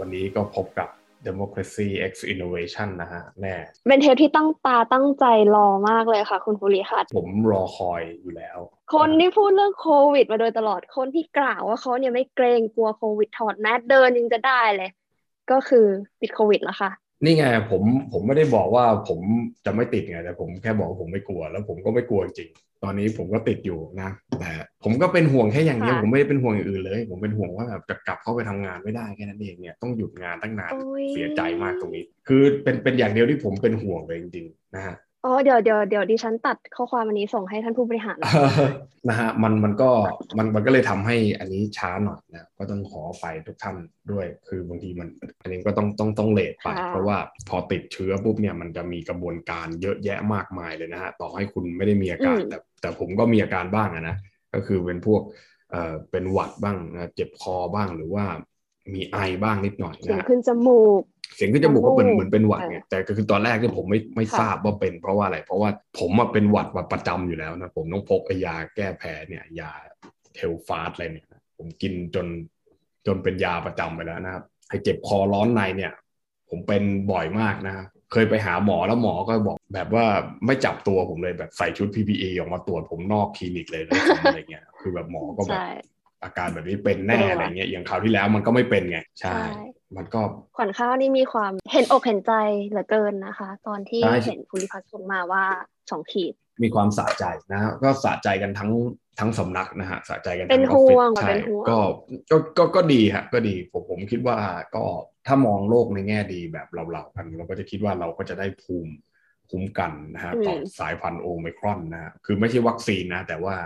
วันนี้ก็พบกับ Democracy X Innovation นะฮะแน่เป็นเทปที่ตั้งตาตั้งใจรอมากเลยค่ะ คุณภูริคัตผมรอคอยอยู่แล้ว คนที่พูดเรื่องโควิดมาโดยตลอดคนที่กล่าวว่าเขาเนี่ยไม่เกรงกลัวโควิดถอดแมสเดินยังจะได้เลย ก็คือติดโควิดแล้วค่ะ นี่ไงผมผมไม่ได้บอกว่าผมจะไม่ติดไงแต่ผมแค่บอกว่าผมไม่กลัว แล้วผมก็ไม่กลัวจริง ตอนนี้ผมก็ติดอยู่นะแต่ผมก็เป็นห่วงแค่อย่างเดียวค่ะผมไม่ได้เป็นห่วงอย่างอื่นเลย ผมเป็นห่วงว่าแบบจะกลับเข้าไปทำงานไม่ได้แค่นั้นเองเนี่ยต้องหยุดงานตั้งนานโอ้ยเสียใจมากตรงนี้ คือเป็นเป็นอย่างเดียวที่ผมเป็นห่วงเลยจริงๆนะฮะ อ๋อเดี๋ยวเดี๋ยวเดี๋ยวดิฉันตัดข้อความอันนี้ส่งให้ท่านผู้บริหารนะฮะมันมันก็มันมันก็เลยทำให้อันนี้ช้าหน่อยนะก็ต้องขอไปทุกท่านด้วย คือบางทีมันอันนี้ก็ต้องต้องต้องเลทไปค่ะเพราะว่าพอติดเชื้อปุ๊บเนี่ยมันจะมีกระบวนการเยอะแยะมากมายเลยนะฮะต่อให้คุณไม่ได้มีอาการ แต่แต่ผมก็มีอาการบ้างอะนะก็คือเป็นพวกเอ่อเป็นหวัดบ้างนะเจ็บคอบ้างหรือว่ามีไอบ้างนิดหน่อยเสียนะงฮะขึ้นจมูก เสียงขึ้นจมูกก็เหมือนจมูกเหมือนเป็นหวัดไงเออแต่ก็คือตอนแรกเนี่ยผมไม่ไม่ค่ะทราบว่าเป็นเพราะว่าอะไร เพราะว่าผมอะเป็นหวัดมาประจำอยู่แล้วนะผมต้องพกไอ้ยาแก้แพ้เนี่ยยาเทลฟาสอะไรเนี่ยนะผมกินจนจนเป็นยาประจำไปแล้วนะครับไอ้เจ็บคอร้อนในเนี่ย ผมเป็นบ่อยมากนะครับเคยไปหาหมอแล้วหมอก็บอกแบบว่าไม่จับตัวผมเลยแบบใส่ชุด PPE ออกมาตรวจผมนอกคลินิกเลยแล้วผมอะไรเงี้ยคือแบบหมอก็แบบใช่อาการแบบนี้เป็นแน่กลัวอะไรเงี้ยอย่างคราวที่แล้วมันก็ไม่เป็นไง ใช่ใช่ มันก็ขวัญข้าวนี่มีความเห็นอกเห็นใจเหลือเกินนะคะ ตอนที่ใช่เห็นภูริพัฒน์ส่งมาว่าสองขีด มีความสะใจนะฮะก็สะใจกันทั้งทั้งสำนักนะฮะสะใจกันเป็นทั้งออฟฟิศห่วงใช่เป็นห่วงก็ก็ก็ก็ดีฮะก็ดีผมผมคิดว่าก็ถ้ามองโลกในแง่ดีแบบเราๆกันเราก็จะคิดว่าเราก็จะได้ภูมิคุ้มกันนะฮะต่อสายพันธุ์โอไมครอนนะฮะคือไม่ใช่วัคซีนนะ แต่ว่า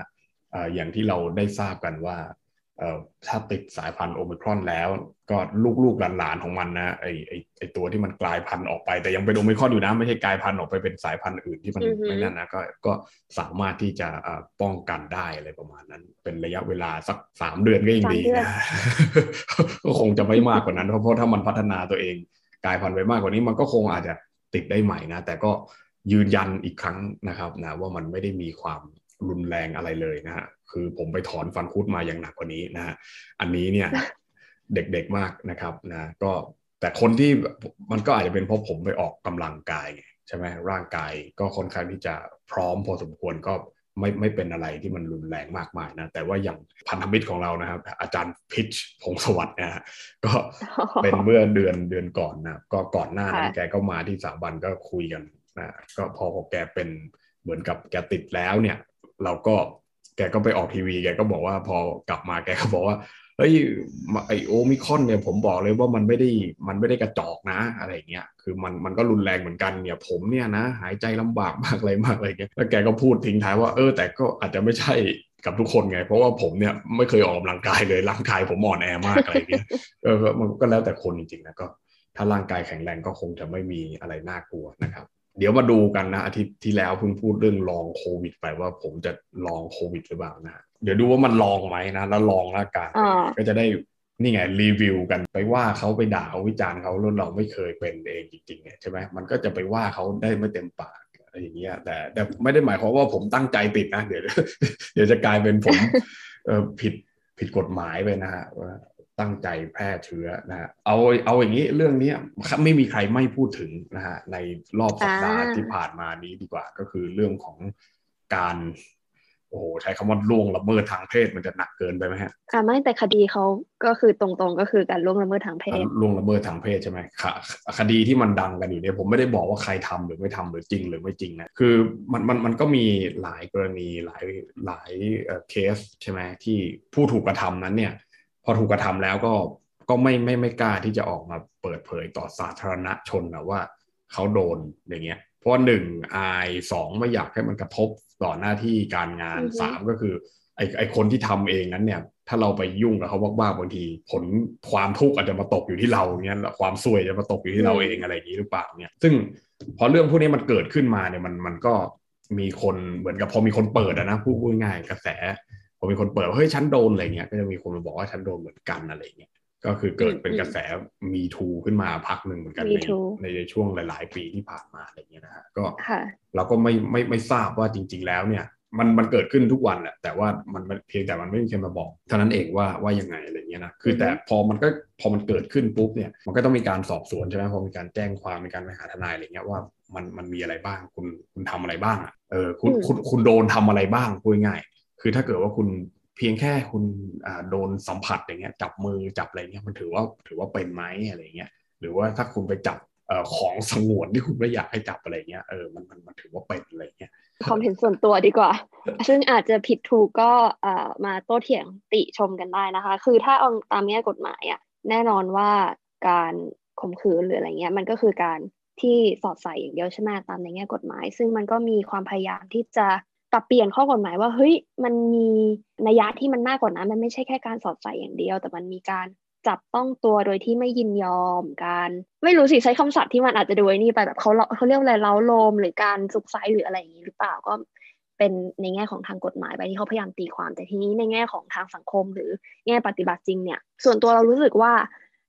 เอ่ออย่างที่เราได้ทราบกันว่าเอ่อ ถ้าติดสายพันธุ์โอไมครอนแล้ว ก็ลูกๆหลานๆของมันนะไอไอไอตัวที่มันกลายพันธุ์ออกไป แต่ยังเป็นโอไมครอนอยู่นะ ไม่ใช่กลายพันธุ์ออกไปเป็นสายพันธุ์อื่นที่มันอือฮึไม่นั่นนะก็ก็สามารถที่จะเอ่อป้องกันได้อะไรประมาณนั้น เป็นระยะเวลาสักสามเดือนก็ยังดีนะก็คงจะไม่มากกว่านั้นเพราะเพราะถ้ามันพัฒนาตัวเองกลายพันธุ์ไปมากกว่านี้มันก็คงอาจจะติดได้ใหม่นะ แต่ก็ยืนยันอีกครั้งนะครับนะว่ามันไม่ได้มีความรุนแรงอะไรเลยนะฮะ คือผมไปถอนฟันคุดมาอย่างหนักกว่านี้นะฮะอันนี้เนี่ยเด็กๆมากนะครับนะก็แต่คนที่มันก็อาจจะเป็นเพราะผมไปออกกำลังกายไงใช่ไหมร่างกายก็ค่อนข้างที่จะพร้อมพอสมควรก็ไม่ไม่เป็นอะไรที่มันรุนแรงมากมายนะ แต่ว่าอย่างพันธมิตรของเรานะครับ อาจารย์พิชพงศวัสดิ์นะฮะก็เป็นเมื่อเดือนเดือนก่อนนะก็ก่อนหน้านั้นค่ะแกก็มาที่สถาบันก็คุยกันนะก็พอแกเป็นเหมือนกับแกติดแล้วเนี่ย เราก็ แกก็ไปออกทีวี แกก็บอกว่าพอกลับมาแกก็บอกว่าเฮ้ยไอโอมิคอนเนี่ยผมบอกเลยว่ามันไม่ได้มันไม่ได้กระจอกนะอะไรเงี้ยคือมันมันก็รุนแรงเหมือนกันเนี่ยผมเนี่ยนะ หายใจลำบากมากเลยมากอะไรเงี้ยแล้วแกก็พูดทิ้งท้ายว่าเออแต่ก็อาจจะไม่ใช่กับทุกคนไง เพราะว่าผมเนี่ยไม่เคยออกกำลังกายเลยร่างกายผมอ่อนแอมากอะไรเงี้ยเออมันก็แล้วแต่คนจริงๆนะก็ถ้าร่างกายแข็งแรงก็คงจะไม่มีอะไรน่ากลัวนะครับ เดี๋ยวมาดูกันนะอาทิตย์ที่แล้วเพิ่งพูดเรื่องลองโควิด ไปว่าผมจะลองโควิดหรือเปล่านะเดี๋ยวดูว่ามันลองไหมนะแล้วลองแล้วอาการเป็นยังไงอ่าก็จะได้นี่ไงรีวิวกันไปว่าเขาไปด่าเขาวิจารณ์เขาแล้วเราไม่เคยเป็นเองจริงๆเนี่ยใช่ไหมมันก็จะไปว่าเขาได้ไม่เต็มปากอะไรอย่างเงี้ยแต่แต่ไม่ได้หมายความว่าผมตั้งใจติดนะเดี๋ยวเดี๋ยวจะกลายเป็นผมเออผิดผิดกฎหมายไปนะฮะว่า ตั้งใจแพร่เชื้อนะฮะเอาเอาอย่างนี้เรื่องเนี้ยไม่มีใครไม่พูดถึงนะฮะในรอบสัปดาห์อ่าที่ผ่านมานี้ดีกว่า ก็คือเรื่องของการโอ้โหใช้คำว่าล่วงละเมิดทางเพศมันจะหนักเกินไปไหมฮะอ่าไม่แต่คดีเขาก็คือตรงๆก็คือการล่วงละเมิดทางเพศล่วงละเมิดทางเพศใช่ไหมคคดีที่มันดังกันอยู่เนี่ยผมไม่ได้บอกว่าใครทำหรือไม่ทำหรือจริงหรือไม่จริงนะคือมันมันมันก็มีหลายกรณีหลายหลายเอ่อเคสใช่ไหมที่ผู้ถูกกระทำนั้นเนี่ย พอถูกกระทำแล้วก็ก็ไม่ไม่ไม่กล้าที่จะออกมาเปิดเผยต่อสาธารณชนนะว่าเขาโดนอย่างเงี้ย เพราะว่าหนึ่งอายสองไม่อยากให้มันกระทบต่อหน้าที่การงานอือฮึสามก็คือไอไอคนที่ทำเองนั้นเนี่ย ถ้าเราไปยุ่งกับเขาบ้างๆบางที ผลความทุกข์อาจจะมาตกอยู่ที่เราเงี้ยความซวยจะมาตกอยู่ที่เราเองอะไรอย่างนี้หรือเปล่าเนี่ย ซึ่งพอเรื่องพวกนี้มันเกิดขึ้นมาเนี่ยมันมันก็มีคนเหมือนกับพอมีคนเปิดอะนะพูดพูดง่ายๆกระแส พอมีคนเปิดว่าเฮ้ยฉันโดนอะไรเงี้ยก็จะมีคนมาบอกว่าฉันโดนเหมือนกันอะไรเงี้ยก็คือเกิดเป็นกระแสมีทูขึ้นมาพักหนึ่งเหมือนกัน Me ใน Too ในช่วงหลาย ๆ ปีที่ผ่านมาอะไรเงี้ยนะฮะก็ค่ะเราก็ไม่ไม่ไม่ทราบว่าจริง ๆ แล้วเนี่ยมันมันเกิดขึ้นทุกวันแหละแต่ว่ามันมันเพียงแต่มันไม่มีใครมาบอกเท่านั้นเองว่าว่ายังไงอะไรเงี้ยงี้ยนะคือแต่พอมันก็พอมันเกิดขึ้นปุ๊บเนี่ยมันก็ต้องมีการสอบสวนใช่ไหมพอมีการแจ้งความมีการไปหาทนายอะไรเงี้ยว่ามันมันมีอะไรบ้างคุณคุณทำอะไรบ้างอะเออคุณคุณคุณโดนทำอะไรบ้างพูดง่าย คือถ้าเกิดว่าคุณเพียงแค่คุณโดนสัมผัสอย่างเงี้ยจับมือจับอะไรเงี้ยมันถือว่าถือว่าเป็นไหมอะไรเงี้ยหรือว่าถ้าคุณไปจับอของสงวนที่คุณไม่อยากให้จับอะไรเงี้ยเออมันมันมันถือว่าเป็นอะไรเงี้ยความเห็นส่วนตัวดีกว่า ซึ่งอาจจะผิดถูกก็มาโต้เถียงติชมกันได้นะคะ คือถ้าเอาตามแง่กฎหมายอะแน่นอนว่าการข่มขืนหรืออะไรเงี้ยมันก็คือการที่สอดใส่อย่างเดียวใช่ไหมตามในแง่กฎหมาย ซึ่งมันก็มีความพยายามที่จะ ปรับเปลี่ยนข้อกฎหมายว่าเฮ้ยมันมีนัยยะที่มันมากกว่านั้น มันไม่ใช่แค่การสอดใส่อย่างเดียว แต่มันมีการจับต้องตัวโดยที่ไม่ยินยอมการ ไม่รู้สิใช้คำศัพท์ที่มันอาจจะดูไอ้นี่ไปแบบเขาเขาเรียกอะไรเล้าโลมหรือการสุกไซหรืออะไรอย่างนี้หรือเปล่าก็เป็นในแง่ของทางกฎหมายไปที่เขาพยายามตีความ แต่ทีนี้ในแง่ของทางสังคมหรือแง่ปฏิบัติจริงเนี่ย ส่วนตัวเรารู้สึกว่า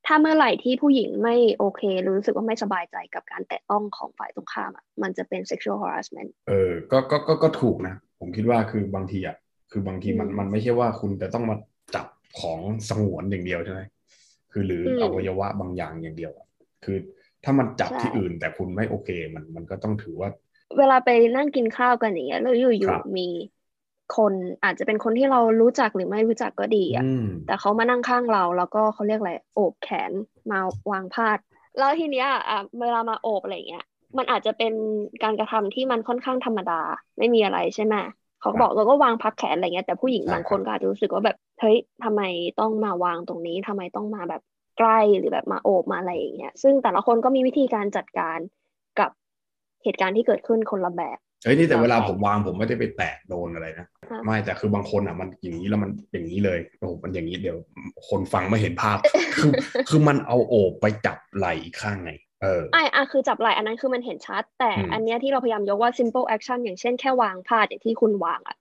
ถ้าเมื่อไหร่ที่ผู้หญิงไม่โอเค รู้สึกว่าไม่สบายใจกับการแตะต้องของฝ่ายตรงข้ามอะมันจะเป็น sexual harassment เออก็ก็ก็ก็ถูกนะ ผมคิดว่าคือบางทีอะคือบางทีมันมันไม่ใช่ว่าคุณจะต้องมาจับของสงวนอย่างเดียวใช่ไหมคือหรืออวัยวะบางอย่างอย่างเดียวคือถ้ามันจับที่อื่นแต่คุณไม่โอเค มันมันก็ต้องถือว่า เวลาไปนั่งกินข้าวกันอย่างเงี้ยแล้วอยู่ๆมี คนอาจจะเป็นคนที่เรารู้จักหรือไม่รู้จักก็ดีอะแต่เขามานั่งข้างเรา แล้วก็เขาเรียกอะไรโอบแขนมาวางพาด แล้วทีเนี้ยอะเวลามาโอบอะไรเงี้ยมันอาจจะเป็นการกระทำที่มันค่อนข้างธรรมดา ไม่มีอะไรใช่ไหมเขาบอกเราก็วางพักแขนอะไรเงี้ยแต่ผู้หญิงบางคนก็อาจจะรู้สึกว่าแบบเฮ้ยทำไมต้องมาวางตรงนี้ทำไมต้องมาแบบใกล้หรือแบบมาโอบมาอะไรอย่างเงี้ยซึ่งแต่ละคนก็มีวิธีการจัดการกับเหตุการณ์ที่เกิดขึ้นคนละแบบ เฮ้ยนี่แต่เวลาผมวางผมไม่ได้ไปแตะโดนอะไรนะไม่แต่คือบางคนอะมันอย่างนี้แล้วมันอย่างนี้เลยโอ้มันอย่างนี้เดี๋ยวคนฟังไม่เห็นภาพ คือคือมันเอาโอบไปจับไหล่อีกข้างไงเออไอ้อะคือจับไหล่อันนั้นคือมันเห็นชัด แต่อันเนี้ยที่เราพยายามยกว่า simple action อย่างเช่นแค่วางพาดอย่างที่คุณวางอะ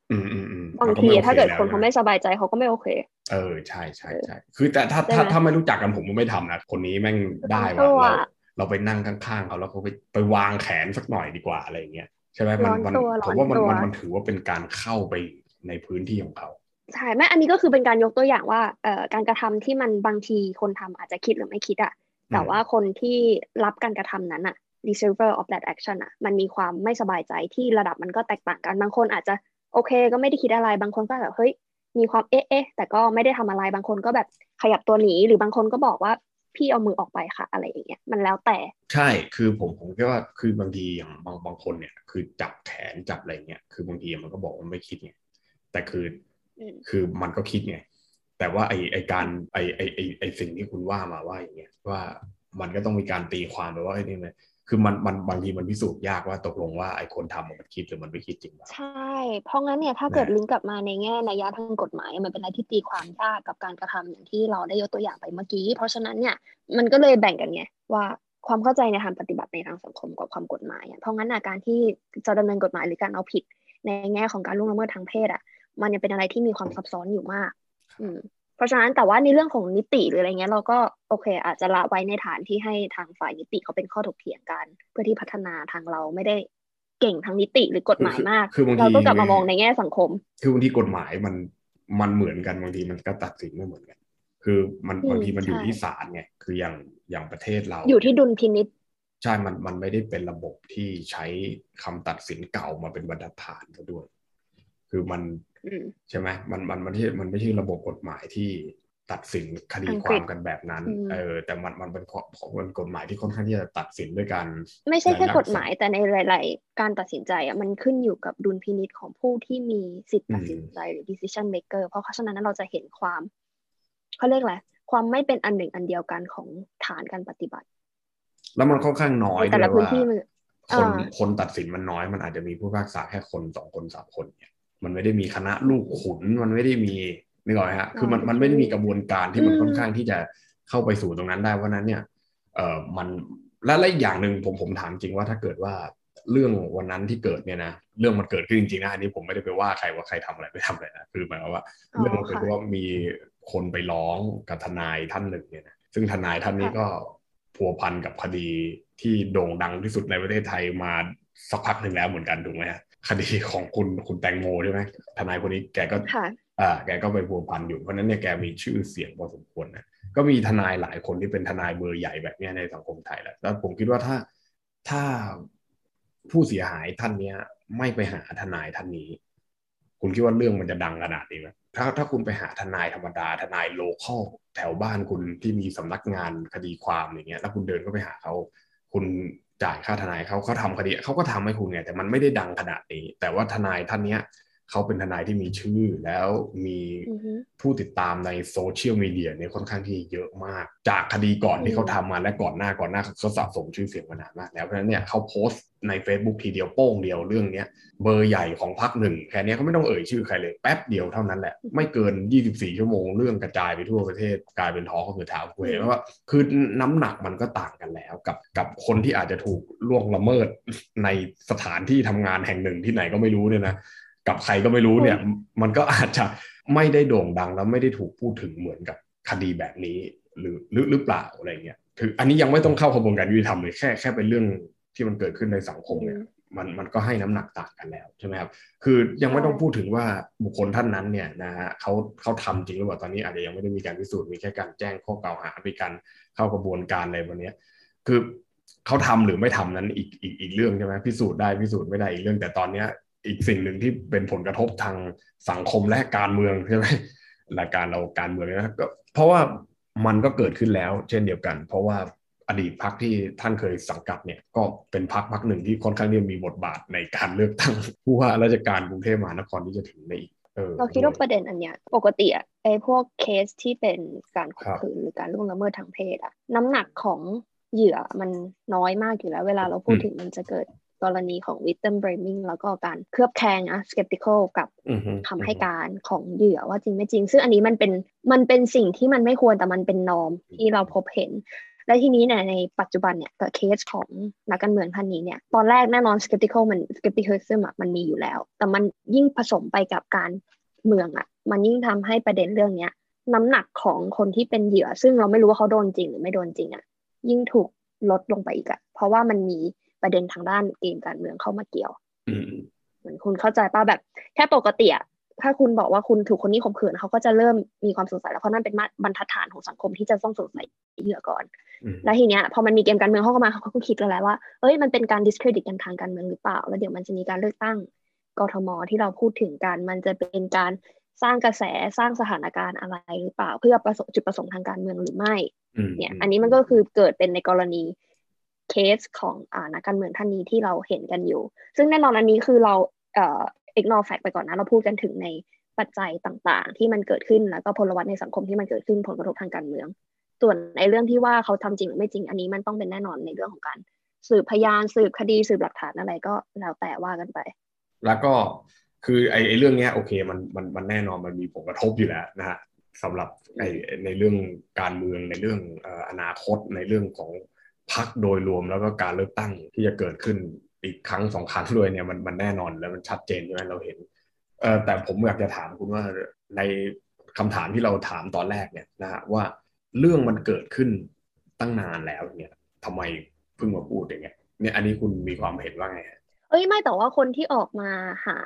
บางทีถ้าเกิดคนเขาไม่สบายใจเขาก็ไม่โอเค เออใช่ใช่ใช่คือแต่ถ้าถ้าถ้าไม่รู้จักกันผมก็ไม่ทำนะคนนี้แม่งได้ว่าเราเราไปนั่งข้างๆเขาแล้วเขาไปไปวางแขนสักหน่อยดีกว่าอะไรอย่างเงี้ย ใช่ไหมมันมันผมว่ามันมันมันถือว่าเป็นการเข้าไปในพื้นที่ของเขาใช่แม่อันนี้ก็คือเป็นการยกตัวอย่างว่าเอ่อการกระทำที่มันบางทีคนทำอาจจะคิดหรือไม่คิดอะแต่ว่าคนที่รับการกระทำนั้นอะ receiver of that action อะมันมีความไม่สบายใจที่ระดับมันก็แตกต่างกันบางคนอาจจะโอเค ก็ไม่ได้คิดอะไรบางคนก็แบบเฮ้ยมีความเอ๊ะเอ๊ะแต่ก็ไม่ได้ทำอะไรบางคนก็แบบขยับตัวหนีหรือบางคนก็บอกว่า พี่เอามือออกไปค่ะ อะไรอย่างเงี้ยมันแล้วแต่ ใช่คือผมผมคิดว่าคือบางทีอย่างบางบางคนเนี่ย คือจับแขนจับอะไรเงี้ยคือบางทีมันก็บอกว่าไม่คิดไงแต่คือคือมันก็คิดไงแต่ว่าไอไอการไอไอไอไอสิ่งที่คุณว่ามาว่าอย่างเงี้ยว่ามันก็ต้องมีการตีความไปว่าไอ้นี่เลย คือมันมันบางทีมันพิสูจน์ยากว่าตกลงว่าไอ้คนทำมันคิดหรือมันไม่คิดจริงใช่ เพราะงั้นเนี่ยถ้าเกิดลิงก์กลับมาในแง่นัยยะทางกฎหมาย มันเป็นอะไรที่ตีความยากกับการกระทำอย่างที่เราได้ยกตัวอย่างไปเมื่อกี้ เพราะฉะนั้นเนี่ยมันก็เลยแบ่งกันไงว่าความเข้าใจในทางปฏิบัติในทางสังคมกับความกฎหมายเพราะงั้นการที่จะดำเนินกฎหมายหรือการเอาผิด ในแง่ของการล่วงละเมิดทางเพศอะ มันยังเป็นอะไรที่มีความซับซ้อนอยู่มาก อืม เพราะฉะนั้นแต่ว่าในเรื่องของนิติหรืออะไรเงี้ยเราก็โอเค อาจจะละไว้ในฐานที่ให้ทางฝ่ายนิติเขาเป็นข้อถกเถียงกัน เพื่อที่พัฒนาทางเราไม่ได้เก่งทางนิติหรือกฎหมายมาก เราก็กลับมามองในแง่สังคม คือบางทีกฎหมายมันมันเหมือนกันบางทีมันก็ตัดสินไม่เหมือนกัน คือมันบางทีมันอยู่ที่ศาลไงคืออย่างอย่างประเทศเรา อยู่ที่ดุลพินิษใช่ มันมันไม่ได้เป็นระบบที่ใช้คำตัดสินเก่ามาเป็นบรรทัดฐานด้วย คือมัน ใช่ไหมมันมันมันที่มันไม่ใช่ระบบกฎหมายที่ตัดสินคดีความกันแบบนั้น เออ แต่มันมันเป็นของมันกฎหมายที่ค่อนข้างที่จะตัดสินด้วยกันไม่ใช่แค่กฎหมายแต่ในหลาย ๆ การตัดสินใจอะมันขึ้นอยู่กับดุลพินิษของผู้ที่มีสิทธิ์ตัดสินใจหรือ decision maker เพราะฉะนั้นเราจะเห็นความเขาเรียกอะไรความไม่เป็นอันหนึ่งอันเดียวกันของฐานการปฏิบัติ แล้วมันค่อนข้างน้อยด้วยว่าคนคนตัดสินมันน้อยมันอาจจะมีผู้พิพากษาแค่คนสองคนสามคนเนี่ย มันไม่ได้มีคณะลูกขุนมันไม่ได้มีนึกออกไหมฮะคือมันมันไม่ได้มีกระบวนการที่มันค่อนข้างที่จะเข้าไปสู่ตรงนั้นได้เพราะนั้นเนี่ยเอ่อมันและและอย่างหนึ่งผมผมถามจริงว่าถ้าเกิดว่าเรื่องวันนั้นที่เกิดเนี่ยนะเรื่องมันเกิดขึ้นจริงๆนะอันนี้ผมไม่ได้ไปว่าใครว่าใครทำอะไรไปทำอะไรนะคือหมายความว่าเรื่องมันคือว่ามีคนไปร้องกับทนายท่านหนึ่งเนี่ยนะซึ่งทนายท่านนี้ก็พัวพันกับคดีที่โด่งดังที่สุดในประเทศไทยมาสักพักหนึ่งแล้วเหมือนกันถูกไหมฮะ คดีของคุณคุณแตงโมใช่ไหมทนายคนนี้แกก็อ่าแกก็ไปพัวพันอยู่เพราะนั้นเนี่ยแกมีชื่อเสียงพอสมควรนะก็มีทนายหลายคนที่เป็นทนายเบอร์ใหญ่แบบนี้ในสังคมไทยแล้วแล้วผมคิดว่าถ้าถ้าผู้เสียหายท่านเนี้ย ไม่ไปหาทนายท่านนี้ คุณคิดว่าเรื่องมันจะดังขนาดนี้ไหมถ้าถ้าคุณไปหาทนายธรรมดา ทนายโลคอลแถวบ้านคุณที่มีสำนักงานคดีความอย่างเงี้ยแล้วคุณเดินก็ไปหาเขาคุณ จ่ายค่าทนายเขาเขาทำคดีเขาก็ทำให้คุณไงแต่มันไม่ได้ดังขนาดนี้ แต่ว่าทนายท่านเนี้ย เขาเป็นทนายที่มีชื่อแล้วมีผู้ติดตามในโซเชียลมีเดียเนี่ยค่อนข้างที่เยอะมาก จากคดีก่อนที่เขาทำมาและก่อนหน้าก่อนหน้าเขาสะสมชื่อเสียงมานานมากแล้วเพราะฉะนั้นเนี่ยเขาโพสต์ใน Facebook ทีเดียวโป้งเดียวเรื่องเนี้ยเบอร์ใหญ่ของพักหนึ่งแค่นี้เขาไม่ต้องเอ่ยชื่อใครเลยแป๊บเดียวเท่านั้นแหละ ไม่เกิน 24 ชั่วโมงเรื่องกระจายไปทั่วประเทศกลายเป็นท้องก็คือเท้าคุยว่าคือน้ำหนักมันก็ต่างกันแล้วกับกับคนที่อาจจะถูกล่วงละเมิดในสถานที่ทำงานแห่งหนึ่งที่ไหนก็ไม่รู้เนี่ยนะ กับใครก็ไม่รู้เนี่ย มันก็อาจจะไม่ได้โด่งดังแล้วไม่ได้ถูกพูดถึงเหมือนกับคดีแบบนี้หรือหรือหรือเปล่าอะไรเงี้ยคืออันนี้ยังไม่ต้องเข้ากระบวนการยุติธรรมเลยแค่แค่เป็นเรื่องที่มันเกิดขึ้นในสังคมเนี่ยมันมันก็ให้น้ำหนักต่างกันแล้วใช่ไหมครับ คือยังไม่ต้องพูดถึงว่าบุคคลท่านนั้นเนี่ยนะฮะเขาเขาทำจริงหรือเปล่าตอนนี้อาจจะยังไม่ได้มีการพิสูจน์มีแค่การแจ้งข้อกล่าวหามีการเข้ากระบวนการอะไรวันนี้คือเขาทำหรือไม่ทำนั้นอีกอีกอีกเรื่องใช่ไหมพิสูจน์ได้พิสูจน์ไม่ได้อีกเรื่องแต่ตอนเนี้ย อีกสิ่งหนึ่งที่เป็นผลกระทบทางสังคมและการเมืองใช่ไหมหลักการเราการเมืองนะก็เพราะว่ามันก็เกิดขึ้นแล้ว เช่นเดียวกัน เพราะว่าอดีตพักที่ท่านเคยสังกัดเนี่ยก็เป็นพักพักหนึ่งที่ค่อนข้างที่มีบทบาทในการเลือกตั้งผู้ว่าราชการกรุงเทพมหานครที่จะถึงในอีกเราคิดว่าประเด็นอันเนี้ยปกติอะไอ้พวกเคสที่เป็นการข่มขืนหรือการล่วงละเมิดทางเพศอะน้ำหนักของเหยื่อมันน้อยมากอยู่แล้ว เวลาเราพูดถึงมันจะเกิด กรณีของ victim blaming แล้วก็การเคลือบแคลงอะ skeptical กับคำให้การของเหยื่อว่าจริงไม่จริง ซึ่งอันนี้มันเป็นมันเป็นสิ่งที่มันไม่ควรแต่มันเป็น norm ที่เราพบเห็นและทีนี้เนี่ยในปัจจุบันเนี่ยกับเคสของนักการเมืองท่านนี้เนี่ยตอนแรกแน่นอน skeptical มัน skepticism อะมันมีอยู่แล้ว แต่มันยิ่งผสมไปกับการเมืองอะมันยิ่งทำให้ประเด็นเรื่องเนี้ยน้ำหนักของคนที่เป็นเหยื่อ ซึ่งเราไม่รู้ว่าเขาโดนจริงหรือไม่โดนจริงอะยิ่งถูกลดลงไปอีกอะเพราะว่ามันมี ประเด็นทางด้านเกมการเมืองเข้ามาเกี่ยวเหมือนคุณเข้าใจป่ะแบบแค่ปกติอะถ้าคุณบอกว่าคุณถูกคนนี้ข่มขืนเขาก็จะเริ่มมีความสงสัยแล้วเพราะนั่นเป็นบรรทัดฐานของสังคมที่จะต้องสงสัยเหยื่อก่อน แล้วทีเนี้ยพอมันมีเกมการเมืองเข้ามาเขาก็คิดแล้วแหละว่าเอ้ยมันเป็นการ discredit กันทางการเมืองหรือเปล่า แล้วเดี๋ยวมันจะมีการเลือกตั้งกทมที่เราพูดถึงกัน มันจะเป็นการสร้างกระแสสร้างสถานการณ์อะไรหรือเปล่า เพื่อประสบจุดประสงค์ทางการเมืองหรือไม่เนี่ย อันนี้มันก็คือเกิดเป็นในกรณี เคสของอ่านักการเมืองท่านนี้ที่เราเห็นกันอยู่ ซึ่งแน่นอนอันนี้คือเราเอ่อ ignore fact ไปก่อนนะเราพูดกันถึงในปัจจัยต่างๆ ที่มันเกิดขึ้นแล้วก็พลวัตในสังคมที่มันเกิดขึ้นผลกระทบทางการเมือง ส่วนในเรื่องที่ว่าเขาทำจริงหรือไม่จริงอันนี้มันต้องเป็นแน่นอนในเรื่องของการ สืบพยานสืบคดีสืบหลักฐานอะไรก็แล้วแต่ว่ากันไป แล้วก็คือไอ้เรื่องเนี้ยโอเคมันมันมันแน่นอนมันมีผลกระทบอยู่แล้วนะฮะสำหรับในเรื่องการเมืองในเรื่องอนาคตในเรื่องของ พักโดยรวมแล้วก็การเลือกตั้งที่จะเกิดขึ้นอีกครั้งสองครั้งด้วยเนี่ยมันมันแน่นอนแล้วมันชัดเจนใช่ไหมเราเห็นเออแต่ผมอยากจะถามคุณว่าในคำถามที่เราถามตอนแรกเนี่ยนะฮะว่าเรื่องมันเกิดขึ้นตั้งนานแล้วเนี่ยทำไมเพิ่งมาพูดอย่างเงี้ยเนี่ยอันนี้คุณมีความเห็นว่าไงเอ้ยไม่แต่ว่าคนที่ออกมาหา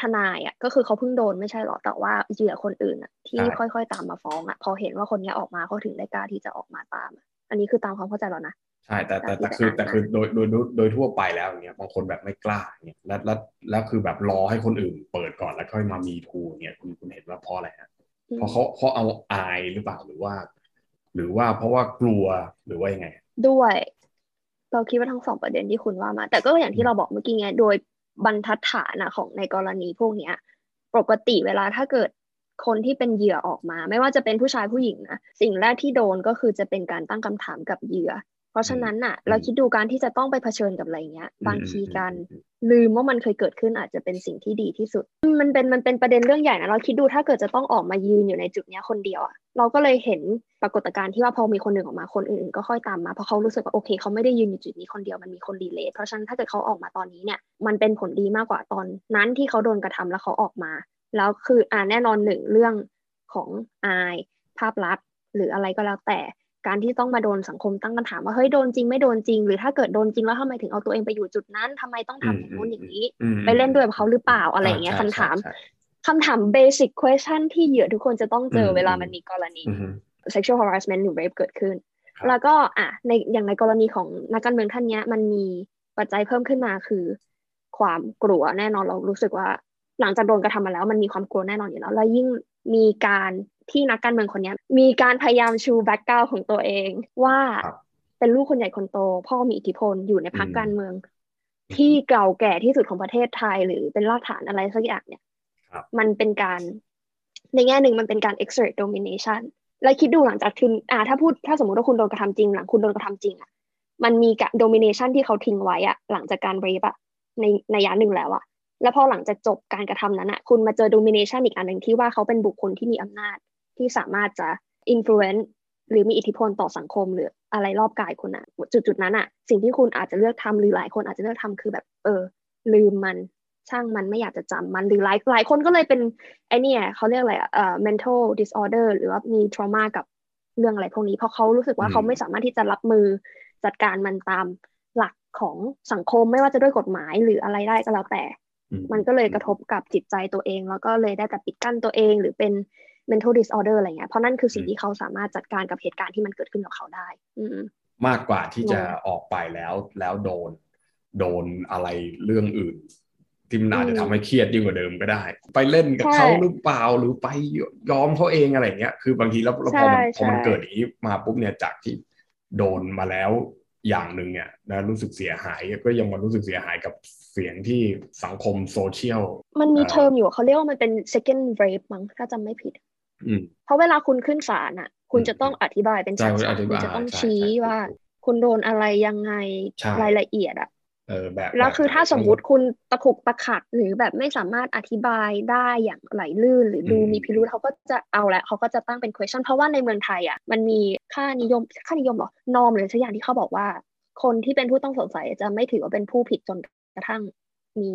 ทนายอะก็คือเขาเพิ่งโดนไม่ใช่หรอแต่ว่าเหยื่อคนอื่นอะที่ค่อยๆตามมาฟ้องอะพอเห็นว่าคนนี้ออกมาเขาถึงได้กล้าที่จะออกมาตามอั นนี้คือตามความเข้าใจเรานะใช่แต่แต่แต่คือแต่คือโดยโดยโดยทั่วไปแล้วเนี่ยบางคนแบบไม่กล้าเนี่ยแล้วแล้วแล้วคือแบบรอให้คนอื่นเปิดก่อนแล้วค่อยมามีทูเนี่ยคุณคุณเห็นว่าเพราะอะไรฮะเพราะเขาเขาเอาอายหรือเปล่าหรือว่า หรือว่าเพราะว่ากลัวหรือว่ายังไง ด้วย เราคิดว่าทั้งสองประเด็นที่คุณว่ามา แต่ก็อย่างที่เราบอกเมื่อกี้ไงโดยบรรทัดฐานของในกรณีพวกเนี้ย ปกติเวลาถ้าเกิด คนที่เป็นเหยื่อออกมา ไม่ว่าจะเป็นผู้ชายผู้หญิงนะสิ่งแรกที่โดนก็คือจะเป็นการตั้งคำถามกับเหยื่อ เพราะฉะนั้นน่ะ เราคิดดูการที่จะต้องไปเผชิญกับอะไรเงี้ย บางทีการลืมว่ามันเคยเกิดขึ้นอาจจะเป็นสิ่งที่ดีที่สุด มันเป็นมันเป็นประเด็นเรื่องใหญ่นะเราคิดดูถ้าเกิดจะต้องออกมายืนอยู่ในจุดนี้คนเดียวอะเราก็เลยเห็นปรากฏการณ์ที่ว่าพอมีคนหนึ่งออกมาคนอื่นก็ค่อยตามมาเพราะเขารู้สึกว่าโอเคเขาไม่ได้ยืนอยู่จุดนี้คนเดียวมันมีคนดีเลย์เพราะฉะนั้นถ้าเกิดเขาออกมาตอนนี้เนี่ยมันเป็นผลดีมากกว่าตอนนั้นที่เขาโดนกระทำแล้วเขาออกมา แล้วคืออ่าแน่นอนหนึ่งเรื่องของอาย ภาพลักษณ์หรืออะไรก็แล้วแต่การที่ต้องมาโดนสังคมตั้งคำถามว่าเฮ้ยโดนจริงไม่โดนจริง หรือถ้าเกิดโดนจริงแล้วทำไมถึงเอาตัวเองไปอยู่จุดนั้นทำไมต้องทำอย่างนู้นอย่างนี้ ไปเล่นด้วยกับเขาหรือเปล่าอะไรอย่างเงี้ยคำถามคำถามเบสิก question ที่เหยื่อทุกคนจะต้องเจอเวลามันมีกรณี sexual harassment หรือ rape เกิดขึ้น แล้วก็อะในอย่างในกรณีของนักการเมืองท่านนี้มันมีปัจจัยเพิ่มขึ้นมาคือ ความกลัวแน่นอนเรารู้สึกว่า หลังจากโดนกระทำมาแล้ว มันมีความกลัวแน่นอนอยู่แล้ว แล้วยิ่งมีการที่นักการเมืองคนนี้มีการพยายามชูแบ็กกราวของตัวเอง ว่าเป็นลูกคนใหญ่คนโต พ่อมีอิทธิพลอยู่ในพรรคการเมือง ที่เก่าแก่ที่สุดของประเทศไทย หรือเป็นรากฐานอะไรสักอย่างเนี่ยมันเป็นการในแง่หนึ่งมันเป็นการ exert domination แล้วคิดดูหลังจากคุณอ่าถ้าพูดถ้าสมมติว่าคุณโดนกระทำจริง หลังคุณโดนกระทำจริงอะมันมีการ domination ที่เขาทิ้งไว้อะหลังจากการ rape อะในในยะหนึ่งแล้วอะ แล้วพอหลังจากจบการกระทำนั้นอะคุณมาเจอ domination อีกอันหนึ่งที่ว่าเขาเป็นบุคคลที่มีอำนาจที่สามารถจะ influence หรือมีอิทธิพลต่อสังคมหรืออะไรรอบกายคุณอะจุดจุดนั้นอะสิ่งที่คุณอาจจะเลือกทำหรือหลายคนอาจจะเลือกทำคือแบบ เออ ลืมมันช่างมันไม่อยากจะจำมันหรือหลายหลายคนก็เลยเป็นไอเนี่ยเขาเรียกอะไรอะเอ่อ mental disorder หรือว่ามี trauma กับเรื่องอะไรพวกนี้ เพราะเขารู้สึกว่าเขาไม่สามารถที่จะรับมือจัดการมันตามหลักของสังคมไม่ว่าจะด้วยกฎหมายหรืออะไรได้ก็แล้วแต่ มันก็เลยกระทบกับจิตใจตัวเอง แล้วก็เลยได้แต่ปิดกั้นตัวเองหรือเป็น mental disorder อะไรเงี้ยเพราะนั่นคือสิ่งที่เขาสามารถจัดการกับเหตุการณ์ที่มันเกิดขึ้นกับเขาได้ อืมากกว่าที่จะออกไปแล้วแล้วโดน โดนอะไรเรื่องอื่นที่มันอาจจะทำให้เครียดยิ่งกว่าเดิมก็ได้ ไปเล่นกับเขาหรือเปล่าหรือไปยอมเขาเองอะไรเงี้ย คือบางทีแล้วพอมันพอมันเกิดอย่างนี้มาปุ๊บเนี่ยจากที่โดนมาแล้ว อย่างหนึ่งเนี่ยนะรู้สึกเสียหายก็ยังมารู้สึกเสียหายกับเสียงที่สังคมโซเชียล มันมีเทอมอยู่เขาเรียกว่ามันเป็น second rape มั้งถ้าจำไม่ผิดเพราะเวลาคุณขึ้นศาลอะ คุณจะต้องอธิบายเป็นฉากคุณจะต้องชี้ว่า คุณโดนอะไรยังไงรายละเอียดอะ เออแบบแล้วคือถ้าสมมุติคุณตะขุกตะขัดหรือแบบไม่สามารถอธิบายได้อย่างไหลลื่น หรือดูมีพิรุธเขาก็จะเอาแหละเขาก็จะตั้งเป็น question เพราะว่าในเมืองไทยอะมันมีค่านิยมค่านิยมหรอนอมหรือสักอย่างที่เขาบอกว่า คนที่เป็นผู้ต้องสงสัยจะไม่ถือว่าเป็นผู้ผิดจนกระทั่งมี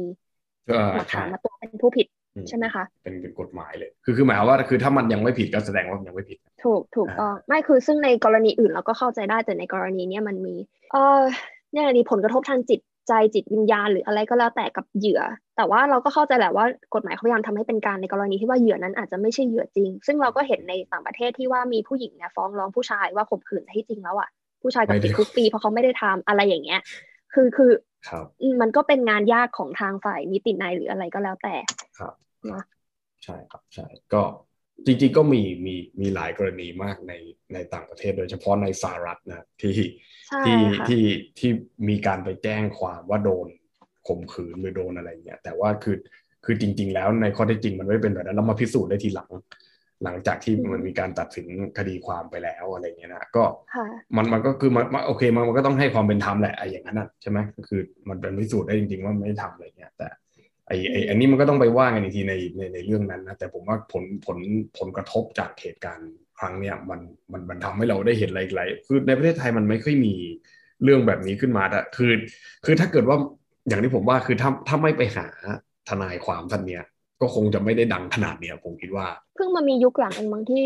หลักฐานมาตัวเป็นผู้ผิดใช่ไหมคะเป็นเป็นกฎหมายเลย คือคือหมายว่าคือถ้ามันยังไม่ผิดก็แสดงว่ามันยังไม่ผิด ถูกถูกต้องไม่คือซึ่งในกรณีอื่นเราก็เข้าใจได้แต่ในกรณีเนี้ยมันมี เออเนี่ยมีผลกระทบทางจิต ใจจิตวิญญาณหรืออะไรก็แล้วแต่กับเหยื่อ แต่ว่าเราก็เข้าใจแหละว่ากฎหมายเขาพยายามทำให้เป็นการในกรณีที่ว่าเหยื่อนั้นอาจจะไม่ใช่เหยื่อจริง ซึ่งเราก็เห็นในต่างประเทศที่ว่ามีผู้หญิงเนี่ยฟ้องร้องผู้ชายว่าข่มขืนที่จริงแล้วอะผู้ชายกับติดคุกปีเพราะเขาไม่ได้ทำอะไรอย่างเงี้ย คือคือมันก็เป็นงานยากของทางฝ่ายนิตินายหรืออะไรก็แล้วแต่ครับนะใช่ครับใช่ก็จริงๆก็มีมีมีหลายกรณีมากในในต่างประเทศโดยเฉพาะในสหรัฐนะที่ ที่ที่ที่มีการไปแจ้งความว่าโดนข่มขืนหรือโดนอะไรเงี้ยแต่ว่าคือคือจริง ๆ แล้วในข้อเท็จจริงมันไม่เป็นแบบนั้นแล้วมาพิสูจน์ได้ทีหลัง หลังจากที่มันมีการตัดสินคดีความไปแล้วอะไรเงี้ยนะก็มันมันก็คือมันโอเคมันมันก็ต้องให้ความเป็นธรรมแหละไอ้อย่างนั้นนะใช่ไหมก็คือมันเป็นพิสูจน์ได้จริง ๆ ว่าไม่ได้ทำอะไรเงี้ยแต่ ไอ้ไอ้อันนี้มันก็ต้องไปว่ากันอีกทีในในในเรื่องนั้นนะแต่ผมว่าผลผลผลกระทบจากเหตุการณ์ครั้งเนี้ยมันมันมันทำให้เราได้เห็นอะไรหลายคือในประเทศไทยมันไม่ค่อยมีเรื่องแบบนี้ขึ้นมาแต่คือ คือถ้าเกิดว่าอย่างที่ผมว่าคือถ้าถ้าไม่ไปหาทนายความท่านเนี้ยก็คงจะไม่ได้ดังขนาดเนี้ยผมคิดว่า เพิ่งมามียุคหลังเองบางที่